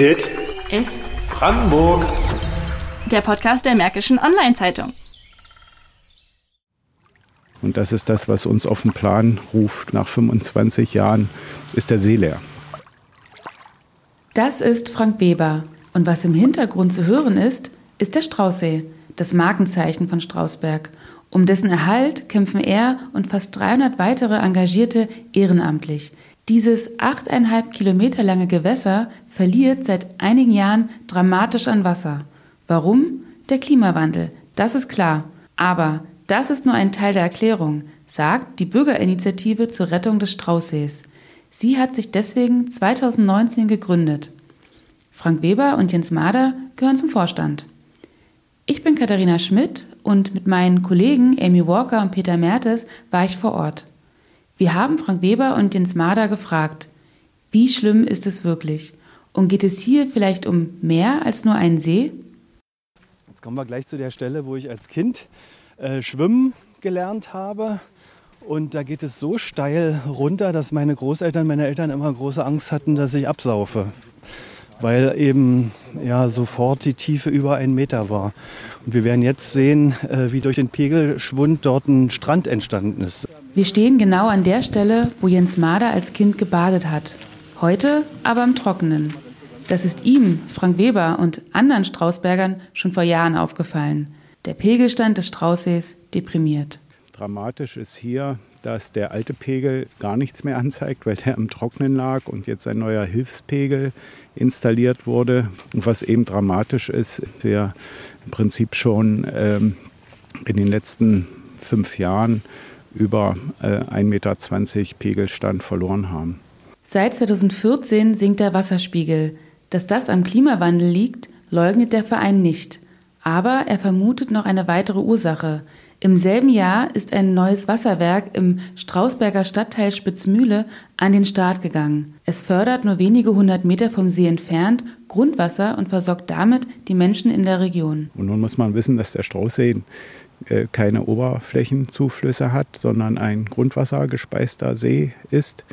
Dit ist Brandenburg. der Podcast der Märkischen Online-Zeitung. Und das ist das, was uns auf den Plan ruft. Nach 25 Jahren ist der See leer. Das ist Frank Weber. Und was im Hintergrund zu hören ist, ist der Straußsee, das Markenzeichen von Strausberg. Um dessen Erhalt kämpfen er und fast 300 weitere Engagierte ehrenamtlich. Dieses achteinhalb Kilometer lange Gewässer verliert seit einigen Jahren dramatisch an Wasser. Warum? Der Klimawandel, das ist klar. Aber das ist nur ein Teil der Erklärung, sagt die Bürgerinitiative zur Rettung des Straußsees. Sie hat sich deswegen 2019 gegründet. Frank Weber und Jens Mader gehören zum Vorstand. Ich bin Katharina Schmidt und mit meinen Kollegen Amy Walker und Peter Mertes war ich vor Ort. Wir haben Frank Weber und Jens Mader gefragt, wie schlimm ist es wirklich? Und geht es hier vielleicht um mehr als nur einen See? Jetzt kommen wir gleich zu der Stelle, wo ich als Kind äh, schwimmen gelernt habe. Und da geht es so steil runter, dass meine Großeltern, meine Eltern immer große Angst hatten, dass ich absaufe. Weil eben ja sofort die Tiefe über einen Meter war. Und wir werden jetzt sehen, äh, wie durch den Pegelschwund dort ein Strand entstanden ist. Wir stehen genau an der Stelle, wo Jens Mader als Kind gebadet hat. Heute aber im Trockenen. Das ist ihm, Frank Weber und anderen Strausbergern schon vor Jahren aufgefallen. Der Pegelstand des Straußsees deprimiert. Dramatisch ist hier, dass der alte Pegel gar nichts mehr anzeigt, weil der im Trocknen lag und jetzt ein neuer Hilfspegel installiert wurde. Und was eben dramatisch ist, wir im Prinzip schon ähm, in den letzten fünf Jahren über äh, 1,20 Meter Pegelstand verloren haben. Seit 2014 sinkt der Wasserspiegel. Dass das am Klimawandel liegt, leugnet der Verein nicht. Aber er vermutet noch eine weitere Ursache. Im selben Jahr ist ein neues Wasserwerk im Strausberger Stadtteil Spitzmühle an den Start gegangen. Es fördert nur wenige hundert Meter vom See entfernt Grundwasser und versorgt damit die Menschen in der Region. Und nun muss man wissen, dass der Straußsee keine Oberflächenzuflüsse hat, sondern ein grundwassergespeister See ist.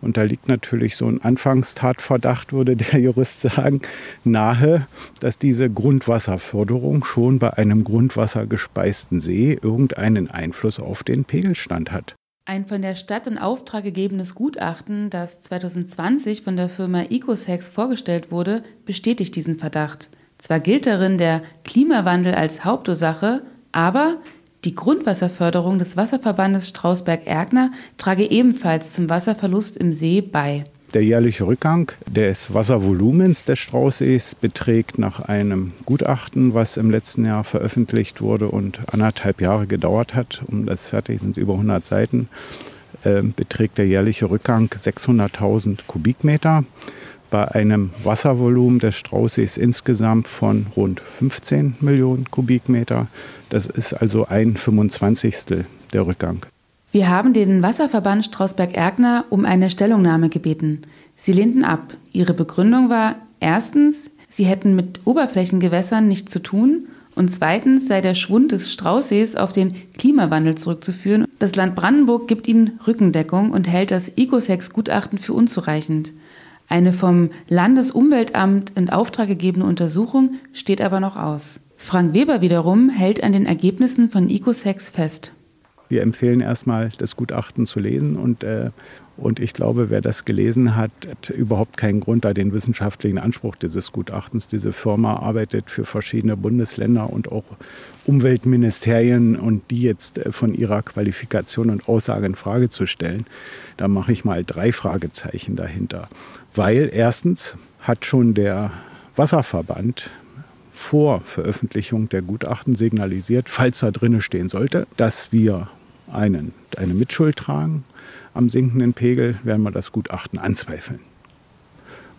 Und da liegt natürlich so ein Anfangstatverdacht, würde der Jurist sagen, nahe, dass diese Grundwasserförderung schon bei einem grundwassergespeisten See irgendeinen Einfluss auf den Pegelstand hat. Ein von der Stadt in Auftrag gegebenes Gutachten, das 2020 von der Firma Ecosex vorgestellt wurde, bestätigt diesen Verdacht. Zwar gilt darin der Klimawandel als Hauptursache, aber die Grundwasserförderung des Wasserverbandes Strausberg-Erkner trage ebenfalls zum Wasserverlust im See bei. Der jährliche Rückgang des Wasservolumens des Straußsees beträgt nach einem Gutachten, was im letzten Jahr veröffentlicht wurde und anderthalb Jahre gedauert hat, um das fertig sind über 100 Seiten, äh, beträgt der jährliche Rückgang 600.000 Kubikmeter bei einem Wasservolumen des Straußsees insgesamt von rund 15 Millionen Kubikmeter. Das ist also ein 25. der Rückgang. Wir haben den Wasserverband Strausberg-Erkner um eine Stellungnahme gebeten. Sie lehnten ab. Ihre Begründung war erstens, sie hätten mit Oberflächengewässern nichts zu tun und zweitens sei der Schwund des Straußsees auf den Klimawandel zurückzuführen. Das Land Brandenburg gibt ihnen Rückendeckung und hält das Ecosex-Gutachten für unzureichend. Eine vom Landesumweltamt in Auftrag gegebene Untersuchung steht aber noch aus. Frank Weber wiederum hält an den Ergebnissen von Ecosex fest. Wir empfehlen erstmal, das Gutachten zu lesen und, äh, und ich glaube, wer das gelesen hat, hat überhaupt keinen Grund, da den wissenschaftlichen Anspruch dieses Gutachtens. Diese Firma arbeitet für verschiedene Bundesländer und auch Umweltministerien und die jetzt äh, von ihrer Qualifikation und Aussage in Frage zu stellen, da mache ich mal drei Fragezeichen dahinter. Weil erstens hat schon der Wasserverband vor Veröffentlichung der Gutachten signalisiert, falls da drinne stehen sollte, dass wir einen, eine Mitschuld tragen am sinkenden Pegel, werden wir das Gutachten anzweifeln.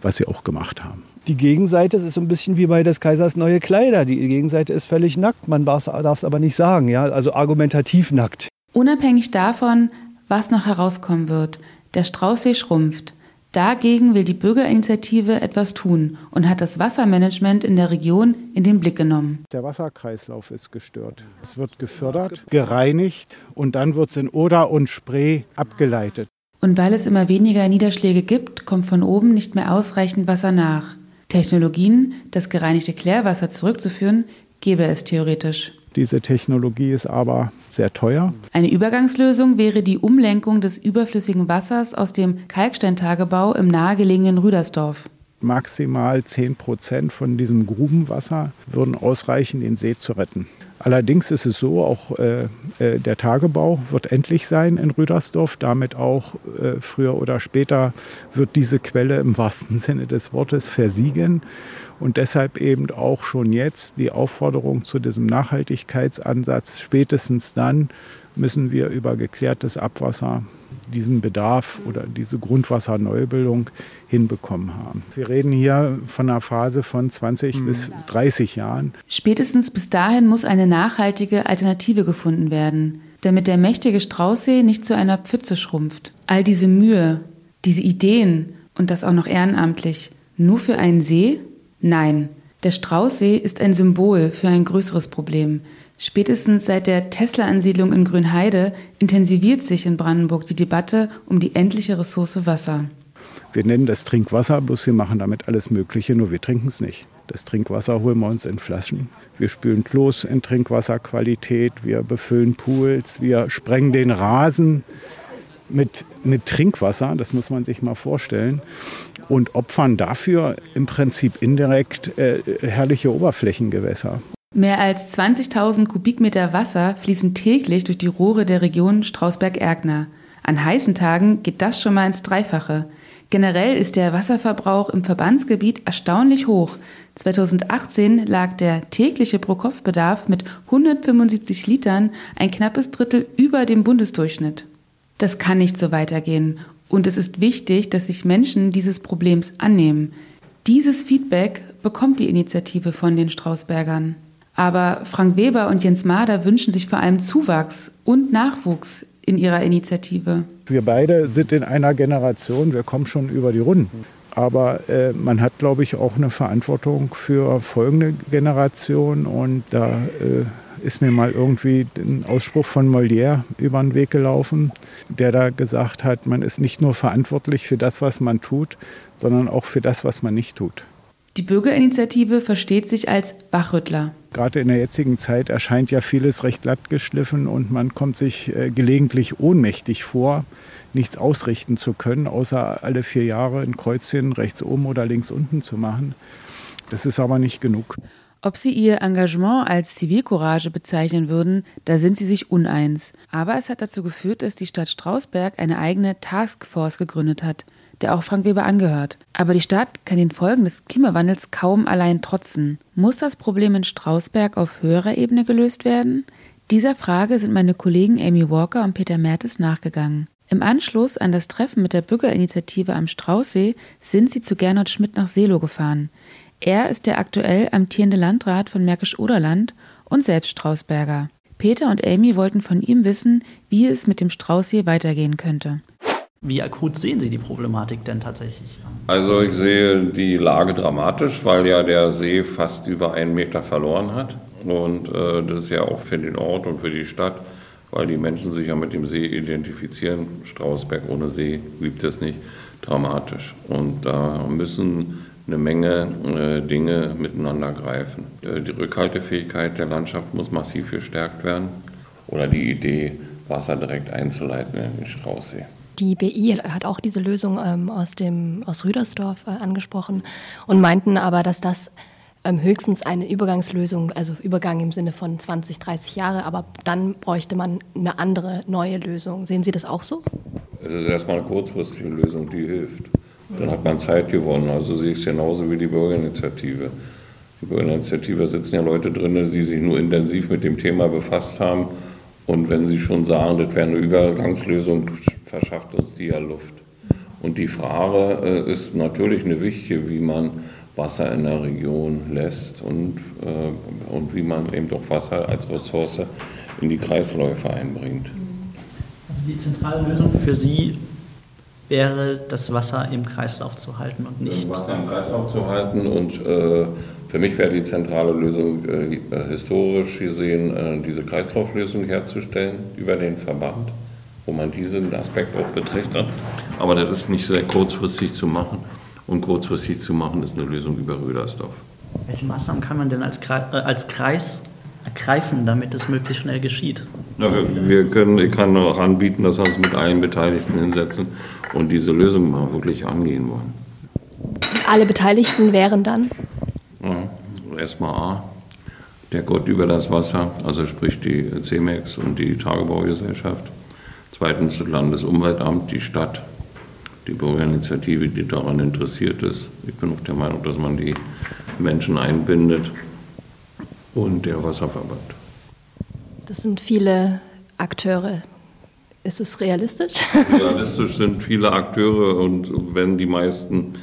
Was sie auch gemacht haben. Die Gegenseite ist so ein bisschen wie bei des Kaisers neue Kleider. Die Gegenseite ist völlig nackt. Man darf es aber nicht sagen. Ja? Also argumentativ nackt. Unabhängig davon, was noch herauskommen wird, der Straußsee schrumpft. Dagegen will die Bürgerinitiative etwas tun und hat das Wassermanagement in der Region in den Blick genommen. Der Wasserkreislauf ist gestört. Es wird gefördert, gereinigt und dann wird es in Oder und Spree abgeleitet. Und weil es immer weniger Niederschläge gibt, kommt von oben nicht mehr ausreichend Wasser nach. Technologien, das gereinigte Klärwasser zurückzuführen, gäbe es theoretisch. Diese Technologie ist aber sehr teuer. Eine Übergangslösung wäre die Umlenkung des überflüssigen Wassers aus dem Kalksteintagebau im nahegelegenen Rüdersdorf. Maximal 10 Prozent von diesem Grubenwasser würden ausreichen, den See zu retten. Allerdings ist es so, auch äh, äh, der Tagebau wird endlich sein in Rüdersdorf. Damit auch äh, früher oder später wird diese Quelle im wahrsten Sinne des Wortes versiegen. Und deshalb eben auch schon jetzt die Aufforderung zu diesem Nachhaltigkeitsansatz. Spätestens dann müssen wir über geklärtes Abwasser diesen Bedarf oder diese Grundwasserneubildung hinbekommen haben. Wir reden hier von einer Phase von 20 mhm. bis 30 Jahren. Spätestens bis dahin muss eine nachhaltige Alternative gefunden werden, damit der mächtige Straußsee nicht zu einer Pfütze schrumpft. All diese Mühe, diese Ideen und das auch noch ehrenamtlich, nur für einen See? Nein, der Straußsee ist ein Symbol für ein größeres Problem, Spätestens seit der Tesla-Ansiedlung in Grünheide intensiviert sich in Brandenburg die Debatte um die endliche Ressource Wasser. Wir nennen das Trinkwasser, bloß wir machen damit alles Mögliche, nur wir trinken es nicht. Das Trinkwasser holen wir uns in Flaschen. Wir spülen Klos in Trinkwasserqualität, wir befüllen Pools, wir sprengen den Rasen mit, mit Trinkwasser, das muss man sich mal vorstellen, und opfern dafür im Prinzip indirekt äh, herrliche Oberflächengewässer. Mehr als 20.000 Kubikmeter Wasser fließen täglich durch die Rohre der Region Strausberg-Erkner. An heißen Tagen geht das schon mal ins Dreifache. Generell ist der Wasserverbrauch im Verbandsgebiet erstaunlich hoch. 2018 lag der tägliche Pro-Kopf-Bedarf mit 175 Litern ein knappes Drittel über dem Bundesdurchschnitt. Das kann nicht so weitergehen. Und es ist wichtig, dass sich Menschen dieses Problems annehmen. Dieses Feedback bekommt die Initiative von den Strausbergern. Aber Frank Weber und Jens Mader wünschen sich vor allem Zuwachs und Nachwuchs in ihrer Initiative. Wir beide sind in einer Generation, wir kommen schon über die Runden. Aber äh, man hat, glaube ich, auch eine Verantwortung für folgende Generationen. Und da äh, ist mir mal irgendwie ein Ausspruch von Molière über den Weg gelaufen, der da gesagt hat, man ist nicht nur verantwortlich für das, was man tut, sondern auch für das, was man nicht tut. Die Bürgerinitiative versteht sich als Wachrüttler. Gerade in der jetzigen Zeit erscheint ja vieles recht glatt geschliffen und man kommt sich äh, gelegentlich ohnmächtig vor, nichts ausrichten zu können, außer alle vier Jahre ein Kreuzchen rechts oben oder links unten zu machen. Das ist aber nicht genug. Ob Sie Ihr Engagement als Zivilcourage bezeichnen würden, da sind Sie sich uneins. Aber es hat dazu geführt, dass die Stadt Strausberg eine eigene Taskforce gegründet hat der auch Frank Weber angehört. Aber die Stadt kann den Folgen des Klimawandels kaum allein trotzen. Muss das Problem in Strausberg auf höherer Ebene gelöst werden? Dieser Frage sind meine Kollegen Amy Walker und Peter Mertes nachgegangen. Im Anschluss an das Treffen mit der Bürgerinitiative am Straußsee sind sie zu Gernot Schmidt nach Selo gefahren. Er ist der aktuell amtierende Landrat von Märkisch-Oderland und selbst Strausberger. Peter und Amy wollten von ihm wissen, wie es mit dem Straußsee weitergehen könnte. Wie akut sehen Sie die Problematik denn tatsächlich? Also ich sehe die Lage dramatisch, weil ja der See fast über einen Meter verloren hat. Und äh, das ist ja auch für den Ort und für die Stadt, weil die Menschen sich ja mit dem See identifizieren. Strausberg ohne See gibt es nicht, dramatisch. Und da müssen eine Menge äh, Dinge miteinander greifen. Äh, die Rückhaltefähigkeit der Landschaft muss massiv gestärkt werden. Oder die Idee, Wasser direkt einzuleiten in den Straußsee. Die BI hat auch diese Lösung ähm, aus, dem, aus Rüdersdorf äh, angesprochen und meinten aber, dass das ähm, höchstens eine Übergangslösung, also Übergang im Sinne von 20, 30 Jahre, aber dann bräuchte man eine andere, neue Lösung. Sehen Sie das auch so? Es ist erstmal eine kurzfristige Lösung, die hilft. Dann hat man Zeit gewonnen. Also sehe ich es genauso wie die Bürgerinitiative. Die Bürgerinitiative sitzen ja Leute drin, die sich nur intensiv mit dem Thema befasst haben. Und wenn sie schon sagen, das wäre eine Übergangslösung, verschafft uns die ja Luft. Und die Frage äh, ist natürlich eine wichtige, wie man Wasser in der Region lässt und, äh, und wie man eben doch Wasser als Ressource in die Kreisläufe einbringt. Also die zentrale Lösung für Sie wäre, das Wasser im Kreislauf zu halten und nicht. Das Wasser im Kreislauf zu halten und äh, für mich wäre die zentrale Lösung äh, historisch gesehen, äh, diese Kreislauflösung herzustellen über den Verband wo man diesen Aspekt auch betrachtet. Aber das ist nicht sehr kurzfristig zu machen. Und kurzfristig zu machen, ist eine Lösung über Rödersdorf. Welche Maßnahmen kann man denn als Kreis, äh, als Kreis ergreifen, damit es möglichst schnell geschieht? Ja, wir, wir können, ich kann auch anbieten, dass wir uns mit allen Beteiligten hinsetzen und diese Lösung mal wirklich angehen wollen. Alle Beteiligten wären dann? Ja, erstmal A, der Gott über das Wasser, also sprich die CEMEX und die Tagebaugesellschaft. Zweitens das Landesumweltamt, die Stadt, die Bürgerinitiative, die daran interessiert ist. Ich bin auch der Meinung, dass man die Menschen einbindet und der Wasserverband. Das sind viele Akteure. Ist es realistisch? Realistisch sind viele Akteure und wenn die meisten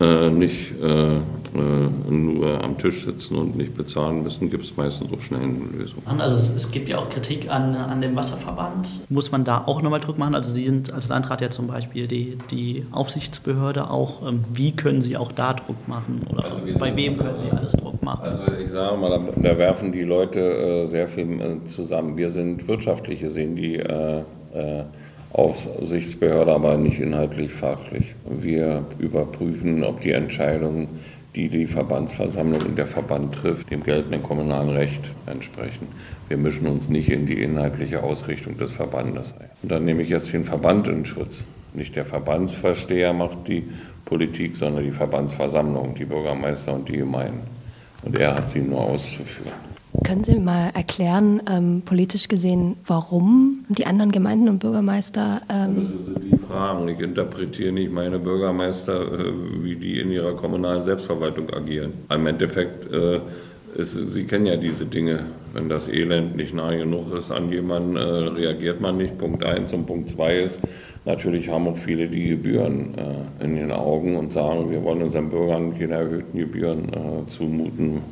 äh, nicht äh, äh, nur am Tisch sitzen und nicht bezahlen müssen, gibt es meistens auch schnell eine Lösung. Also es, es, gibt ja auch Kritik an, an dem Wasserverband. Muss man da auch nochmal Druck machen? Also Sie sind als Landrat ja zum Beispiel die, die Aufsichtsbehörde auch. Ähm, wie können Sie auch da Druck machen? Oder also bei wem können Sie alles Druck machen? Also ich sage mal, da, da werfen die Leute äh, sehr viel äh, zusammen. Wir sind wirtschaftliche, sehen die äh, Aufsichtsbehörde, aber nicht inhaltlich fachlich. Wir überprüfen, ob die Entscheidungen, die die Verbandsversammlung und der Verband trifft, dem geltenden kommunalen Recht entsprechen. Wir mischen uns nicht in die inhaltliche Ausrichtung des Verbandes ein. Und dann nehme ich jetzt den Verband in Schutz. Nicht der Verbandsversteher macht die Politik, sondern die Verbandsversammlung, die Bürgermeister und die Gemeinden. Und er hat sie nur auszuführen. Können Sie mal erklären, ähm, politisch gesehen, warum die anderen Gemeinden und Bürgermeister. Ähm müssen Sie die fragen. Ich interpretiere nicht meine Bürgermeister, äh, wie die in ihrer kommunalen Selbstverwaltung agieren. Im Endeffekt, äh, ist, Sie kennen ja diese Dinge. Wenn das Elend nicht nahe genug ist an jemanden, äh, reagiert man nicht. Punkt 1 und Punkt 2 ist, natürlich haben auch viele die Gebühren äh, in den Augen und sagen, wir wollen unseren Bürgern keine erhöhten Gebühren äh, zumuten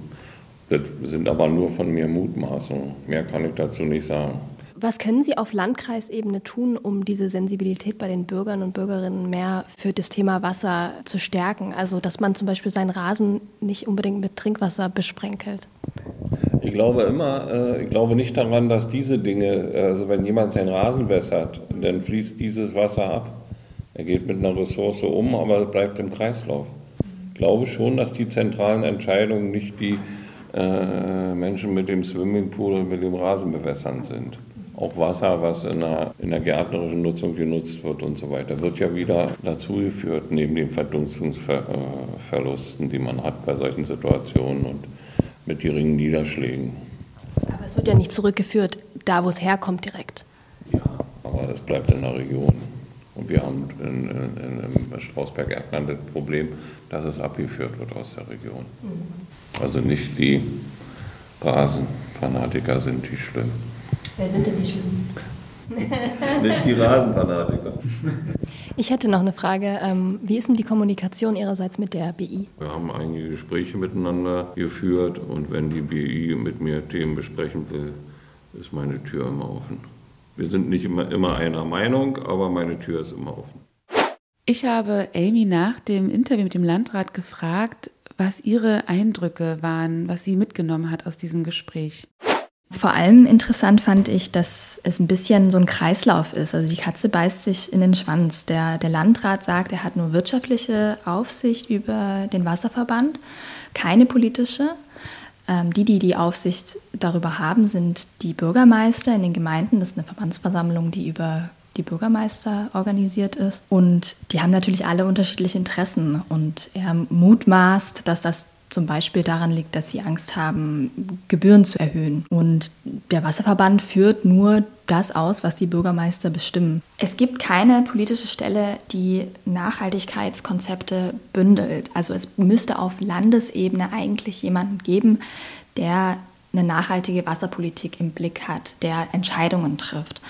das sind aber nur von mir Mutmaßungen. Mehr kann ich dazu nicht sagen. Was können Sie auf Landkreisebene tun, um diese Sensibilität bei den Bürgern und Bürgerinnen mehr für das Thema Wasser zu stärken? Also, dass man zum Beispiel seinen Rasen nicht unbedingt mit Trinkwasser besprenkelt. Ich glaube immer, äh, ich glaube nicht daran, dass diese Dinge, also wenn jemand seinen Rasen wässert, dann fließt dieses Wasser ab. Er geht mit einer Ressource um, aber bleibt im Kreislauf. Ich glaube schon, dass die zentralen Entscheidungen nicht die äh, Menschen mit dem Swimmingpool und mit dem Rasenbewässern sind. Auch Wasser, was in der, in der gärtnerischen Nutzung genutzt wird und so weiter, wird ja wieder dazu geführt, neben den Verdunstungsverlusten, die man hat bei solchen Situationen und mit geringen Niederschlägen. Aber es wird ja nicht zurückgeführt, da wo es herkommt direkt. Ja, aber es bleibt in der Region. Und wir haben in, in, im Strausberg-Erdland das Problem, dass es abgeführt wird aus der Region. Mhm. Also nicht die Rasenfanatiker sind die schlimm. Wer sind denn die schlimm? nicht die Rasenfanatiker. Ich hätte noch eine Frage. Ähm, wie ist denn die Kommunikation Ihrerseits mit der BI? Wir haben einige Gespräche miteinander geführt und wenn die BI mit mir Themen besprechen will, ist meine Tür immer offen. Wir sind nicht immer, immer einer Meinung, aber meine Tür ist immer offen. Ich habe Amy nach dem Interview mit dem Landrat gefragt, was ihre Eindrücke waren, was sie mitgenommen hat aus diesem Gespräch. Vor allem interessant fand ich, dass es ein bisschen so ein Kreislauf ist. Also die Katze beißt sich in den Schwanz. Der, der Landrat sagt, er hat nur wirtschaftliche Aufsicht über den Wasserverband, keine politische. Ähm, die, die die Aufsicht darüber haben, sind die Bürgermeister in den Gemeinden. Das ist eine Verbandsversammlung, die über die Bürgermeister organisiert ist. Und die haben natürlich alle unterschiedliche Interessen. Und er mutmaßt, dass das zum Beispiel daran liegt, dass sie Angst haben, Gebühren zu erhöhen. Und der Wasserverband führt nur das aus, was die Bürgermeister bestimmen. Es gibt keine politische Stelle, die Nachhaltigkeitskonzepte bündelt. Also es müsste auf Landesebene eigentlich jemanden geben, der eine nachhaltige Wasserpolitik im Blick hat, der Entscheidungen trifft.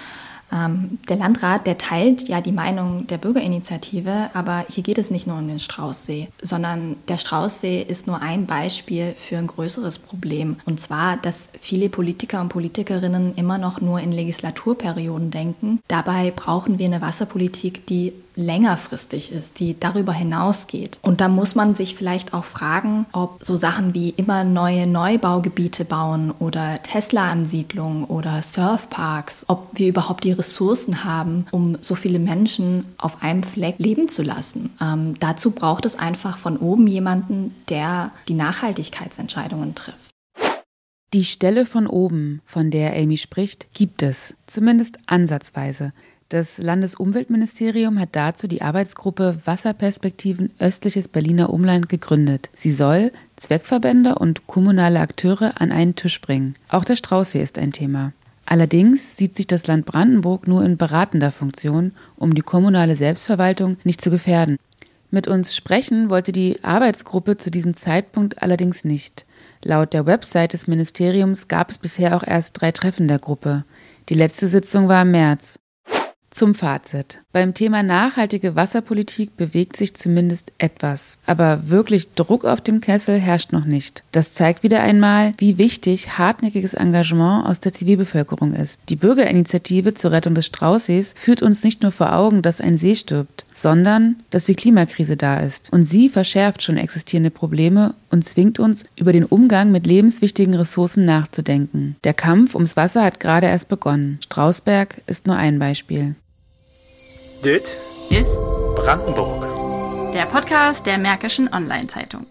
Ähm, der Landrat, der teilt ja die Meinung der Bürgerinitiative, aber hier geht es nicht nur um den Straußsee, sondern der Straußsee ist nur ein Beispiel für ein größeres Problem. Und zwar, dass viele Politiker und Politikerinnen immer noch nur in Legislaturperioden denken. Dabei brauchen wir eine Wasserpolitik, die längerfristig ist, die darüber hinausgeht. Und da muss man sich vielleicht auch fragen, ob so Sachen wie immer neue Neubaugebiete bauen oder Tesla-Ansiedlungen oder Surfparks, ob wir überhaupt die Ressourcen haben, um so viele Menschen auf einem Fleck leben zu lassen. Ähm, dazu braucht es einfach von oben jemanden, der die Nachhaltigkeitsentscheidungen trifft. Die Stelle von oben, von der Amy spricht, gibt es, zumindest ansatzweise. Das Landesumweltministerium hat dazu die Arbeitsgruppe Wasserperspektiven östliches Berliner Umland gegründet. Sie soll Zweckverbände und kommunale Akteure an einen Tisch bringen. Auch der Straußsee ist ein Thema. Allerdings sieht sich das Land Brandenburg nur in beratender Funktion, um die kommunale Selbstverwaltung nicht zu gefährden. Mit uns sprechen wollte die Arbeitsgruppe zu diesem Zeitpunkt allerdings nicht. Laut der Website des Ministeriums gab es bisher auch erst drei Treffen der Gruppe. Die letzte Sitzung war im März. Zum Fazit. Beim Thema nachhaltige Wasserpolitik bewegt sich zumindest etwas, aber wirklich Druck auf dem Kessel herrscht noch nicht. Das zeigt wieder einmal, wie wichtig hartnäckiges Engagement aus der Zivilbevölkerung ist. Die Bürgerinitiative zur Rettung des Straußsees führt uns nicht nur vor Augen, dass ein See stirbt, sondern dass die Klimakrise da ist. Und sie verschärft schon existierende Probleme und zwingt uns, über den Umgang mit lebenswichtigen Ressourcen nachzudenken. Der Kampf ums Wasser hat gerade erst begonnen. Strausberg ist nur ein Beispiel. Dit ist Brandenburg. Der Podcast der Märkischen Online-Zeitung.